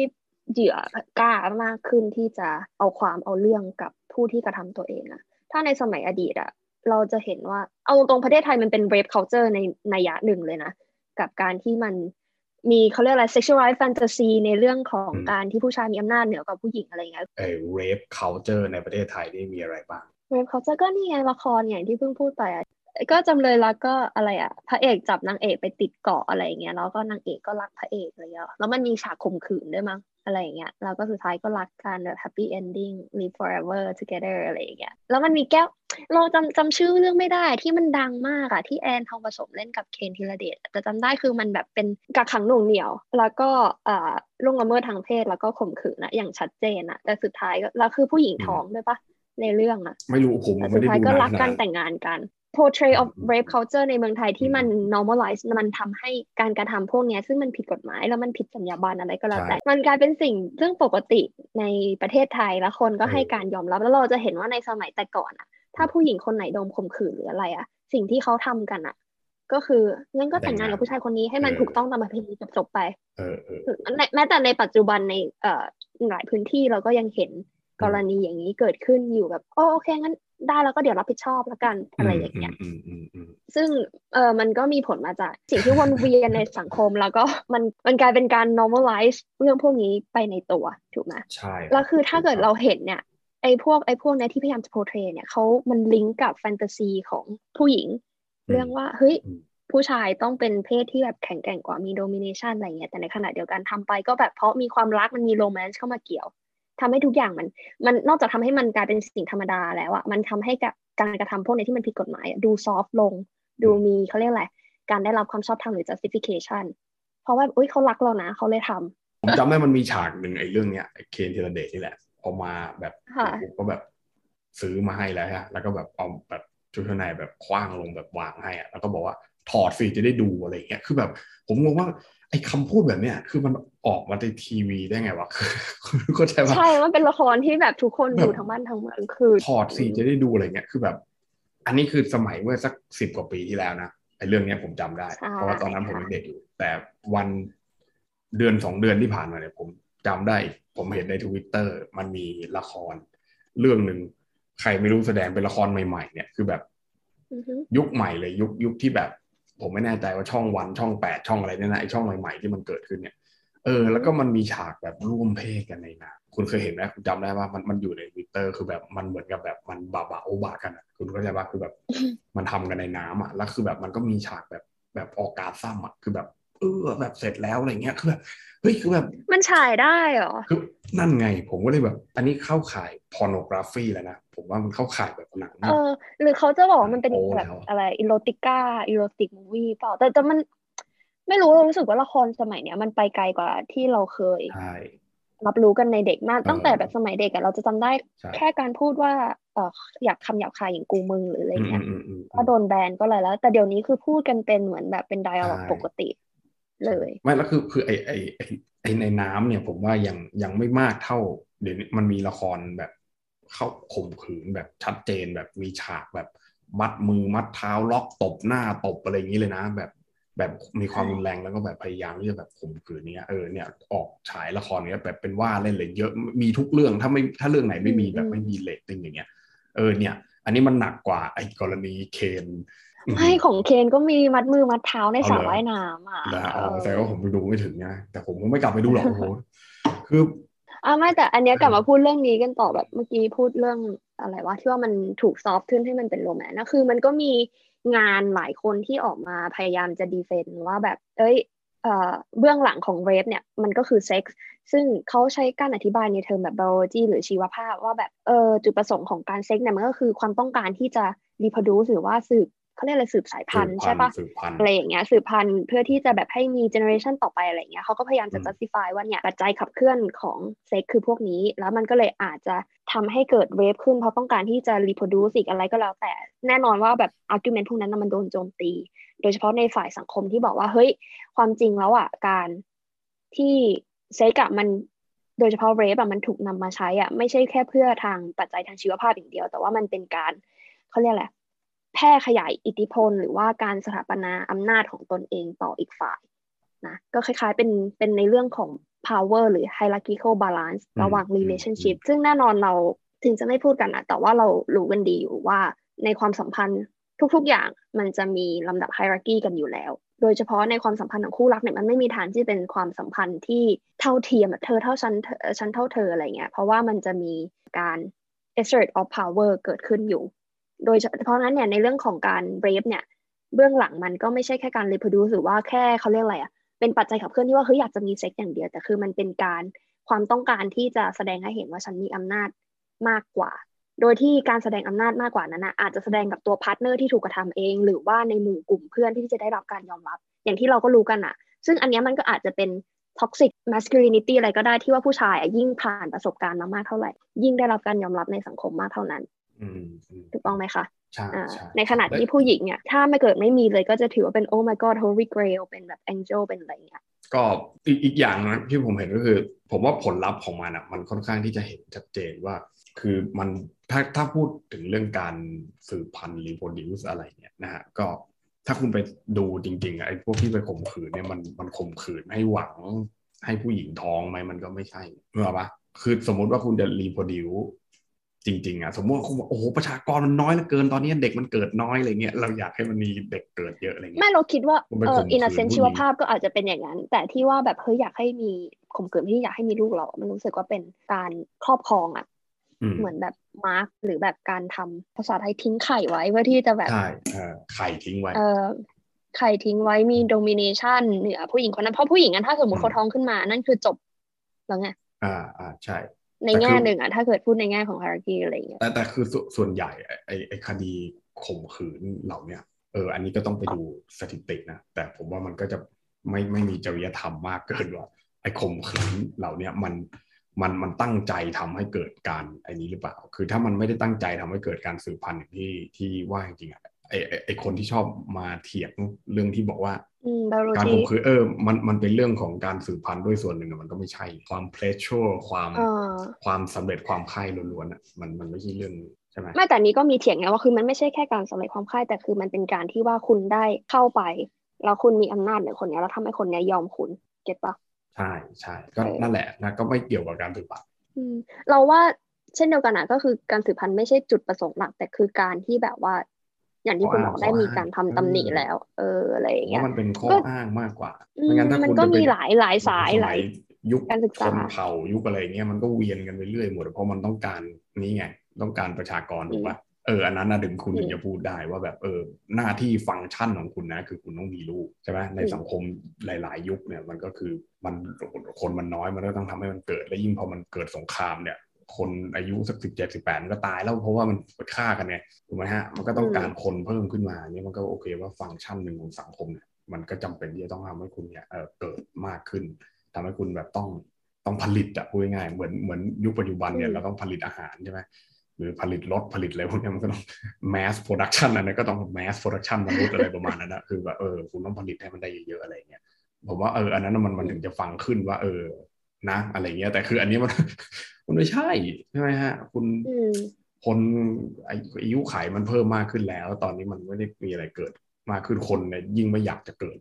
เหยื่อกล้ามากขึ้นที่จะเอาความเอาเรื่องกับผู้ที่กระทำตัวเองอะถ้าในสมัยอดีตอะ เราจะเห็นว่า เอาตรงประเทศไทยมันเป็น rape culture ในในยะหนึ่งเลยนะ กับการที่มันมีเขาเรียกอะไร sexual fantasy ในเรื่องของการที่ผู้ชายมีอำนาจเหนือกว่าผู้หญิงอะไรเงี้ยเออ rape culture ในประเทศไทยนี่มีอะไรบ้าง rape culture ก็นี่ไงละครอย่างที่เพิ่งพูดไปอะก็จำเลยรักก็อะไรอะพระเอกจับนางเอกไปติดเกาะอะไรเงี้ยแล้วก็นางเอกก็รักพระเอกอะไรเงี้ยแล้วมันมีฉากข่มขืนด้วยมั้ง อะไรอย่างเงี้ยแล้วก็สุดท้ายก็รักกันแบบ happy ending live forever together อะไรอย่างเงี้ยแล้วมันมีแก้ว เราจำจำชื่อเรื่องไม่ได้ที่มันดังมากอะที่แอนทองผสมเล่นกับเคนธีรเดชแต่จำได้คือมันแบบเป็นกักขังหน่วงเหนียว แล้วก็อ่าล่วงละเมิดทางเพศแล้วก็ข่มขืนนะอย่างชัดเจนอะแต่สุดท้ายแล้วคือผู้หญิงท้องด้วยปะในเรื่องอะไม่รู้ผมไม่ได้ดูสุดท้ายก็รักกันแต่งงานกัน portray of rape culture ในเมืองไทยที่มัน normalize มันทำให้การกระทำพวกนี้ซึ่งมันผิดกฎหมาย แล้วมันผิดสัญญาบันอะไรก็แล้วแต่ มันกลายเป็นสิ่งเรื่องปกติในประเทศไทยแล้วคนก็ให้การยอมรับแล้วเราจะเห็นว่าในสมัยแต่ก่อนอะถ้าผู้หญิงคนไหนโดนข่มขืนหรืออะไรอะสิ่งที่เขาทำกันอะก็คืองั้นก็แต่งงานกับผู้ชายคนนี้ให้มันถูกต้องตามประเพณีจบไปแม้แต่ในปัจจุบันในเอ่อหลายพื้นที่เราก็ยังเห็นกรณีอย่างนี้เกิดขึ้นอยู่แบบโอโอเคงั้น ได้แล้วก็เดี๋ยวรับผิดชอบแล้วกันอะไรอย่างเงี้ยซึ่งเออมันก็มีผลมาจากสิ่งที่วนเวียนในสังคมแล้วก็มันมันกลายเป็นการ normalize เรื่องพวกนี้ไปในตัวถูกไหมใช่แล้วคือถ้าเกิดเราเห็นเนี่ยไอ้พวกไอ้พวกนี้ที่พยายามจะ portray เนี่ยเขามันลิงก์กับแฟนตาซีของผู้หญิง เรื่องว่าเฮ้ยผู้ชายต้องเป็นเพศที่แบบแข็งแกร่งกว่ามี domination อะไรเงี้ยแต่ในขณะเดียวกันทำไปก็แบบเพราะมีความรักมันมี romance เข้ามาเกี่ยว ทำให้ทุกอย่างมัน มันนอกจากทำให้มันกลายเป็นสิ่งธรรมดาแล้วอะมันทำให้กับการกระทำพวกนี้ที่มันผิดกฎหมายดูซอฟลง ดูมีเขาเรียกอะไรการได้รับความชอบธรรมหรือ justification เพราะว่าอุ้ยเขารักเรานะเขาเลยทำผมจำได้มันมีฉากหนึ่งไอ้เรื่องเนี้ยเคนเทเลเดตนี่แหละเอามาแบบก็แบบซื้อมาให้แล้วฮะแล้วก็แบบเอาแบบชุดชั้นในแบบคว้างลงแบบวางให้อะแล้วก็บอกว่าถอดสิจะได้ดูอะไรเงี้ยคือแบบ ผมงงว่า ไอ้คำพูดแบบเนี้ยคือมันออกมาในทีวีได้ไงวะคือเข้าใจว่าใช่ มันเป็นละครที่แบบทุกคนดูทั้งบ้านทั้งเมืองคือถอดสิจะได้ดูอะไรเงี้ยคือแบบ อันนี้คือสมัยเมื่อสักสิบกว่าปีที่แล้วนะไอ้เรื่องเนี้ยผมจำได้ เพราะว่าตอนนั้นผมเด็กอยู่ แต่วันเดือนสองเดือนที่ผ่านมาเนี่ยผมจำได้ ผมเห็นในทวิตเตอร์มันมีละคร เรื่องหนึ่งใครไม่รู้แสดงเป็นละครใหม่ ๆ เนี่ยคือแบบ ยุคใหม่เลยยุคยุคที่แบบ ผมไม่แน่ใจว่าช่องวันช่องแปดช่องอะไรเนี่ยนะไอช่องใหม่ๆที่มันเกิดขึ้นเนี่ยเออแล้วก็มันมีฉากแบบร่วมเพศกันในนะคุณเคยเห็นไหมคุณจำได้ว่ามันมันอยู่ในทวิตเตอร์คือแบบมันเหมือนกับแบบมันบาบาโอบากันอะคุณก็จะว่าคือแบบมันทำกันในน้ำอะแล้วคือแบบมันก็มีฉากแบบแบบออกการซ้ำอะคือแบบเออแบบเสร็จแล้วอะไรเงี้ยคือแบบเฮ้ยคือแบบ มันฉายได้เหรอคือนั่นไง ผมก็เลยแบบ อันนี้เข้าข่ายพอร์โนกราฟีแล้วนะ ผมว่ามันเข้าข่ายแบบหนังเออ หรือเขาจะบอกว่ามันเป็นแบบอะไรอิโรติก้าอิโรติกมูวี่เปล่า แต่แต่มันไม่รู้เรารู้สึกว่าละครสมัยเนี้ยมันไปไกลกว่าที่เราเคยรับรู้กันในเด็กมากตั้งแต่แบบสมัยเด็กอะเราจะจำได้แค่การพูดว่าเอออยากคำหยาบคายอย่างกูมึงหรืออะไรเงี้ยก็โดนแบนก็อะไรแล้ว แต่เดี๋ยวนี้คือพูดกันเป็นเหมือนแบบเป็นไดอะล็อกปกติ เลยไม่แล้วคือคือไอไอไอในน้ำเนี่ย ผมว่ายังยังไม่มากเท่า เดี๋ยวมันมีละครแบบเข้าข่มขืนแบบชัดเจนแบบมีฉากแบบมัดมือมัดเท้าล็อกตบหน้าตบอะไรอย่างนี้เลยนะ แบบแบบมีความรุนแรงแล้วก็แบบพยายามที่จะแบบข่มขืนเนี้ยเออเนี่ยออกฉายละครเนี้ยแบบเป็นว่าเล่นเลยเยอะมีทุกเรื่องถ้าไม่ถ้าเรื่องไหนไม่มีแบบไม่มีเรตติ้งอย่างเงี้ยเออเนี่ย อันนี้มันหนักกว่าไอ้กรณีเคน ไม่ของเคนก็มีมัดมือมัดเท้าในสระว่ายน้ำอะอ๋อแต่ว่าผมไปดูไม่ถึงนะแต่ผมก็ไม่กลับไปดูหรอกโอ้โหคืออ่าไม่แต่อันนี้กลับมาพูดเรื่องนี้กันต่อแบบเมื่อกี้พูดเรื่องอะไรวะที่ว่ามันถูก soft ขึ้นให้มันเป็น romance นะคือมันก็มีงานหลายคนที่ออกมาพยายามจะ defend ว่าแบบ เอ้ยเอ่อเบื้องหลังของ rape เนี่ยมันก็คือเซ็กซ์ซึ่งเขาใช้การอธิบายในเทอมแบบ biology หรือชีวภาพว่าแบบเออจุดประสงค์ของการเซ็กซ์เนี่ยมันก็คือความต้องการที่จะ reproduce หรือว่าสืบ เขาเรียกอะไรสืบสายพันธุ์ใช่ปะอะไรอย่างเงี้ยสืบพันธุ์เพื่อที่จะแบบให้มี generation ต่อไปอะไรเงี้ยเขาก็พยายามจะ justify ว่าเนี่ยปัจจัยขับเคลื่อนของเซ็กคือพวกนี้ แล้วมันก็เลยอาจจะทำให้เกิดเวฟขึ้นเพราะต้องการที่จะ reproduce อีกอะไรก็แล้ว แต่แน่นอนว่าแบบ argument พวกนั้นมันโดนโจมตี โดยเฉพาะในฝ่ายสังคมที่บอกว่าเฮ้ยความจริงแล้วอะการที่เซ็กอะมันโดยเฉพาะเรฟอะมันถูกนำมาใช้อะไม่ใช่แค่เพื่อทางปัจจัยทางชีวภาพอย่างเดียว แต่ว่ามันเป็นการเขาเรียกอะไร แพร่ขยายอิทธิพล หรือว่าการสถาปนาอำนาจของตนเองต่ออีกฝ่ายนะก็คล้ายๆเป็นเป็นในเรื่องของ power หรือ hierarchical balance ระหว่าง relationship ซึ่งแน่นอนเราถึงจะไม่พูดกันนะแต่ว่าเรารู้กันดีอยู่ว่าในความสัมพันธ์ทุกๆอย่างมันจะมีลำดับ hierarchy กันอยู่แล้ว โดยเฉพาะในความสัมพันธ์ของคู่รักเนี่ยมันไม่มีทางที่เป็นความสัมพันธ์ที่เท่าเทียมเธอเท่าฉันฉันเท่าเธออะไรเงี้ยเพราะว่ามันจะมีการ assert of power เกิดขึ้นอยู่ โดยเฉพาะนั้นเนี่ยในเรื่องของการเรฟเนี่ยเบื้องหลังมันก็ไม่ใช่แค่การรี p r o d u c หรือว่าแค่เขาเรียกอะไรอะเป็นปัจจัยขับเคลื่อนที่ว่าเฮ้ยอยากจะมีเซ็กอย่างเดียว แต่คือมันเป็นการความต้องการที่จะแสดงให้เห็นว่าฉันมีอำนาจมากกว่า โดยที่การแสดงอำนาจมากกว่านั้นนะอาจจะแสดงกับตัว partner ที่ถูกกระทำเอง หรือว่าในหมู่กลุ่มเพื่อนที่จะได้รับการยอมรับ อย่างที่เราก็รู้กันอะซึ่งอันนี้มันก็อาจจะเป็น toxic masculinity อะไรก็ได้ที่ว่าผู้ชายยิ่งผ่านประสบการณ์มามากเท่าไหร่ ยิ่งได้รับการยอมรับในสังคมมากเท่านั้น ถูกต้องไหมคะใช่ในขณะที่ผู้หญิงเนี่ยถ้าไม่เกิดไม่มีเลยก็จะถือว่าเป็น oh my god holy grail เป็นแบบ angel เป็นอะไรเงี้ยก็อีกอีกอย่างนะที่ผมเห็นก็คือ ผมว่าผลลัพธ์ของมันอะมันค่อนข้างที่จะเห็นชัดเจนว่า คือมันถ้าถ้าพูดถึงเรื่องการสืบพันธุ์รีโปรดิวส์อะไรเนี่ยนะฮะก็ถ้าคุณไปดูจริงๆไอ้พวกที่ไปข่มขืนเนี่ยมันมันข่มขืนให้หวังให้ผู้หญิงท้องไหมมันก็ไม่ใช่เมื่อปะคือสมมุติว่าคุณจะ reproduce จริงๆอะสมมติว่าคุณโอ้โหประชากรมันน้อยเหลือเกินตอนนี้เด็กมันเกิดน้อยอะไรเงี้ยเราอยากให้มันมีเด็กเกิดเยอะอะไรเงี้ยไม่เราคิดว่ามันเป็นเอข่มขืน in sense ผู้หญิงชีวภาพก็อาจจะเป็นอย่างนั้น แต่ที่ว่าแบบเฮ้ยอยากให้มีข่มขืนที่อยากให้มีลูกเราอะมันรู้สึกว่าเป็นการครอบครองอะอืมเหมือนแบบ mark หรือแบบการทำภาษาไทยทิ้งไข่ไว้เพื่อที่จะแบบใช่เออไข่ทิ้งไว้ เออไข่ทิ้งไว้มี domination เหนือผู้หญิงคนนั้นเพราะผู้หญิงอะถ้าสมมติอืมเขาท้องขึ้นมานั่นคือจบแล้วไงอ่าอ่าใช่ ในแต่คือแง่หนึ่งอะถ้าเกิดพูดในแง่ของฮาร์กีอะไรอย่างเงี้ยแต่แต่คือส่วนส่วนใหญ่ไอ้ไอไอคดีข่มขืนเหล่าเนี้ยเออ อันนี้ก็ต้องไปดูสถิตินะ แต่ผมว่ามันก็จะไม่ไม่มีจริยธรรมมากเกินว่า ไอ้ข่มขืนเหล่าเนี้ยมันมันมันตั้งใจทำให้เกิดการไอ้นี้หรือเปล่า คือถ้ามันไม่ได้ตั้งใจทำให้เกิดการสืบพันธุ์อย่างที่ที่ว่าจริงๆอะ ไอ้ไอ้ไอ้คนที่ชอบมาเถียงเรื่องที่บอกว่าอืมบาโรการจีข่มขืนเออมันมันเป็นเรื่องของการสืบพันธุ์ด้วยส่วนหนึ่งอะมันก็ไม่ใช่ ความเพลชชัวความเออความสำเร็จความใคร่ล้วนๆอะมันมันไม่ใช่เรื่องใช่ไหมไม่แต่นี้ก็มีเถียงไงว่าคือมันไม่ใช่แค่การสำเร็จความใคร่แต่คือมันเป็นการที่ว่าคุณได้เข้าไป แล้วคุณมีอำนาจเหนือคนเนี้ยแล้วทำให้คนเนี้ยยอมคุณเก็ตปะใช่ใช่ก็เออนั่นแหละนะก็ไม่เกี่ยวกับการสืบพันธุ์อืมเราว่าเช่นเดียวกันอะก็คือการสืบพันธุ์ไม่ใช่จุดประสงค์หลัก แต่คือการที่แบบว่า อย่างที่คุณบอกได้มีการทำตำหนิแล้ว เอออะไรอย่างเพเงี้ราะยมันเป็นข้อก็อ้างมากกว่าอืมไม่งั้นถ้ามันคุณก็จะไปมีหลายหลายสายหลายยุคการศึกษาชนเผ่ายุคอะไรเงี้ยมันก็เวียนกันไปเรื่อยหมดเพราะมันต้องการนี้ไง ต้องการประชากรถูกปะเอออันนั้นนะถึงคุณถึงจะพูดได้ว่าแบบเออหน้าที่ฟังก์ชันของคุณนะ คือคุณต้องมีลูกใช่ไหมในสังคมหลาย ๆ ยุคเนี่ยมันก็คือมันคนมันน้อยมันก็ต้องทำให้มันเกิด และยิ่งพอมันเกิดสงครามเนี่ย คนอายุสักสิบเจ็ดสิบแปดมันก็ตายแล้วเพราะว่ามันฆ่ากันไงถูกไหมฮะมันก็ต้องการคนเพิ่มขึ้นมาเนี่ยมันก็โอเคว่าฟังก์ชันหนึ่งของสังคมเนี่ยมันก็จำเป็นที่จะต้องทำให้คุณเนี่ยเออเกิดมากขึ้นทำให้คุณแบบต้องต้องผลิตอะพูดง่ายๆเหมือนเหมือนยุคปัจจุบันเนี่ยอืมเราต้องผลิตอาหารใช่ไหมหรือผลิตรถผลิตอะไรพวกเนี้ยมันก็ต้อง mass production อันนั้นก็ต้อง mass production มนุษย์อะไรประมาณนั้นนะคือแบบเออคุณต้องผลิตให้มันได้เยอะๆอะไรเงี้ยผมว่าเอออันนั้นนะมันมันถึงจะฟังขึ้นว่าเออ นะอะไรเงี้ยแต่คืออันนี้มันมันไม่ใช่ใช่ไหมฮะ คุณอืมคนอายุไขมันเพิ่มมากขึ้นแล้ว ตอนนี้มันไม่ได้มีอะไรเกิดมากขึ้นคนเนี่ยยิ่งไม่อยากจะเกิด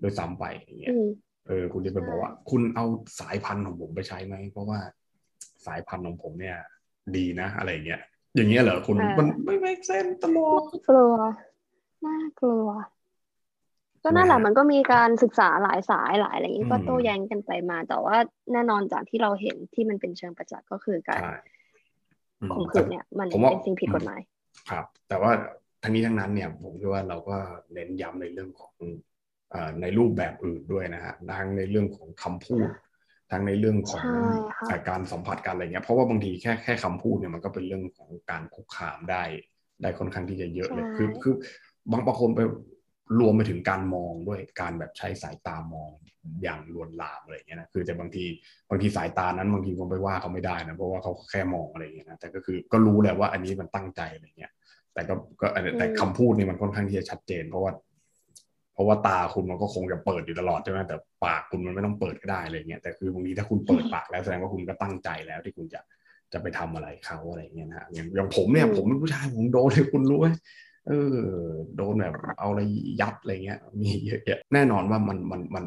โดยซ้ำไปอย่างเงี้อืยมเออคุณจะไปบอกว่า คุณเอาสายพันธุ์ของผมไปใช้ไหมเพราะว่าสายพันธุ์ของผมเนี่ย ดีนะอะไรเงี้ยอย่างเงี้ยเหรอคุณอ่ามัมันไม่ไม่เส้นตลกน่ากลัวน่ากลัว ก็นั่นแหละนะฮะมันก็มีการศึกษาหลายสายหลายอะไรอย่างนี้อืมก็โต้แย้งกันไปมา แต่ว่าแน่นอนจากที่เราเห็นที่มันเป็นเชิงประจักษ์ก็คือการใช่อืมข่มขืนเนี่ย มันผมว่าเป็นสิ่งผิดกฎหมายครับ แต่ว่าทั้งนี้ทั้งนั้นเนี่ยผมคิดว่าเราก็เน้นย้ำในเรื่องของเอ่อในรูปแบบอื่นด้วยนะฮะทั้งในเรื่องของคำพูดทั้งในเรื่องของใช่ค่ะเอ่อการสัมผัสกันอะไรเงี้ยเพราะว่าบางทีแค่แค่คำพูดเนี่ยมันก็เป็นเรื่องของการคุกคามได้ ได้ค่อนข้างที่จะเยอะเลยใช่คือคือบางบางคนไป รวมไปถึงการมองด้วยการแบบใช้สายตามองอย่างลวนลามอะไรเงี้ยนะคือแต่บางทีบางทีสายตานั้นบางทีคงไปว่าเขาไม่ได้นะเพราะว่าเขาแค่มองอะไรเงี้ยนะแต่ก็คือก็รู้แหละว่าอันนี้มันตั้งใจอะไรเงี้ย แต่ก็ก็แต่คำพูดนี่มันค่อนข้างที่จะชัดเจน เพราะว่า เพราะว่าตาคุณมันก็คงจะเปิดอยู่ตลอดใช่ไหมแต่ปากคุณมันไม่ต้องเปิดก็ได้อะไรเงี้ยแต่คือบางทีถ้าคุณเปิดปากแล้วแสดงว่าคุณก็ตั้งใจแล้วที่คุณจะจะไปทำอะไรเขาอะไรเงี้ยนะฮะอย่างอย่างผมเนี่ยอืมผมเป็นผู้ชายผมโดนเลยคุณรู้ไหม เออโดนแบบเอาอะไรยัดอะไรเงี้ยมีเยอะแยะแน่นอนว่ามันมันมัน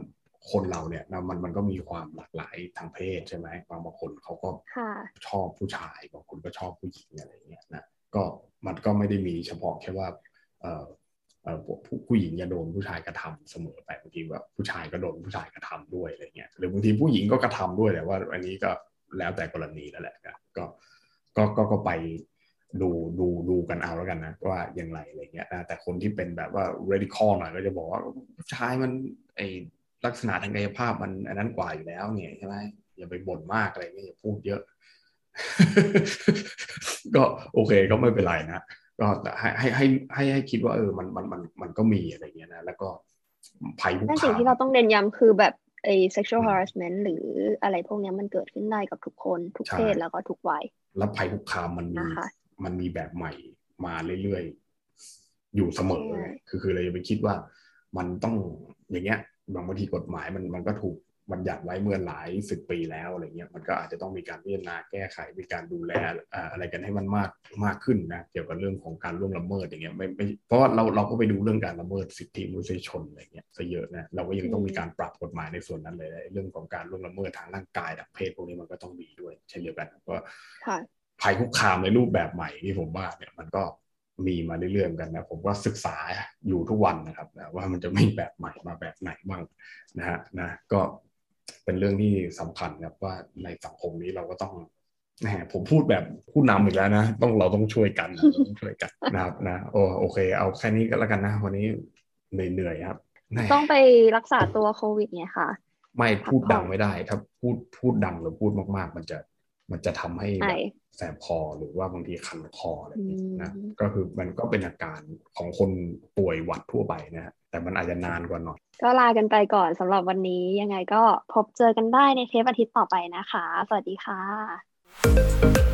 คนเราเนี่ยนะมันมันก็มีความหลากหลายทางเพศใช่ไหมบางบางคนเขาก็ค่ะชอบผู้ชายบางคนก็ชอบผู้หญิงอะไรเงี้ยนะก็มันก็ไม่ได้มีเฉพาะแค่ว่าเออเออผู้ผู้หญิงจะโดนผู้ชายกระทำเสมอไปบางทีแบบผู้ชายก็โดนผู้ชายกระทำด้วยอะไรเงี้ยหรือบางทีผู้หญิงก็กระทำด้วยแต่ว่าอันนี้ก็แล้วแต่กรณีแล้วแหละนะก็ก็ก็ก็ไป ดูดูดูกันเอาแล้วกันนะว่าอย่างไรอะไรเงี้ยนะแต่คนที่เป็นแบบว่า radical หน่อยก็จะบอกว่าผู้ชายมันไอลักษณะทางกายภาพมันอันนั้นกว่าอยู่แล้วเนี่ยใช่ไหมอย่าไปบ่นมากอะไรเงี้ยอย่าพูดเยอะ ก็โอเคก็ไม่เป็นไรนะก็แต่ให้ให้ให้ให้ให้คิดว่าเออมันมันมันมันก็มีอะไรเงี้ยนะแล้วก็ภัยคุกนั่นคาสิ่งมที่เราต้องเน้นย้ำคือแบบไอ้ sexual อืม harassment หรืออะไรพวกเนี้ยมันเกิดขึ้นได้กับทุกคน ทุกใช่เพศแล้วก็ทุกวัย แล้วภัยคุกคามมันมีนะคะ มันมีแบบใหม่มาเรื่อยๆ อยู่เสมอไงคือคือเราจะไปคิดว่ามันต้องอย่างเงี้ยบางบางทีกฎหมายมันมันก็ถูกบัญญัติไว้เมื่อหลายสิบปีแล้วอะไรเงี้ยมันก็อาจจะต้องมีการพิจารณาแก้ไขมีการดูแลอะไรกันให้มันมากมากขึ้นนะเกี่ยวกับเรื่องของการล่วงละเมิดอย่างเงี้ยไม่ไม่เพราะว่าเราเราก็ไปดูเรื่องการละเมิดสิทธิมนุษยชนอะไรเงี้ยซะเยอะนะเราก็ยังต้องมีการปรับกฎหมายในส่วนนั้นเลยเรื่องของการล่วงละเมิดทางร่างกายทางเพศพวกนี้มันก็ต้องมีด้วยเช่นเดียวกันก็ ภัยคุกคามในรูปแบบใหม่ที่ผมว่าเนี่ยมันก็มีมาเรื่อยๆกันนะผมก็ศึกษาอยู่ทุกวันนะครับนะว่ามันจะมีแบบใหม่มาแบบไหนบ้างนะฮะนะก็เป็นเรื่องที่สำคัญครับว่าในสังคมนี้เราก็ต้องแหมผมพูดแบบผู้นำอีกแล้วนะ ต้องเราต้องช่วยกันต้องช่วยกันนะครับนะโอโอเค เอาแค่นี้ก็แล้วกันนะ วันนี้เหนื่อยๆครับ ต้องไปรักษาตัวโควิดไงค่ะ ไม่พูดดังไม่ได้ ถ้าพูดพูดดังหรือพูดมาก ๆ มันจะ มันจะทำให้แสบคอหรือว่าบางทีคันคออะไรอย่างนี้นะก็คือมันก็เป็นอาการของคนป่วยหวัดทั่วไปนะแต่มันอาจจะนานกว่าหน่อย ก็ลากันไปก่อนสำหรับวันนี้ยังไงก็พบเจอกันได้ในเทปอาทิตย์ต่อไปนะคะ สวัสดีค่ะ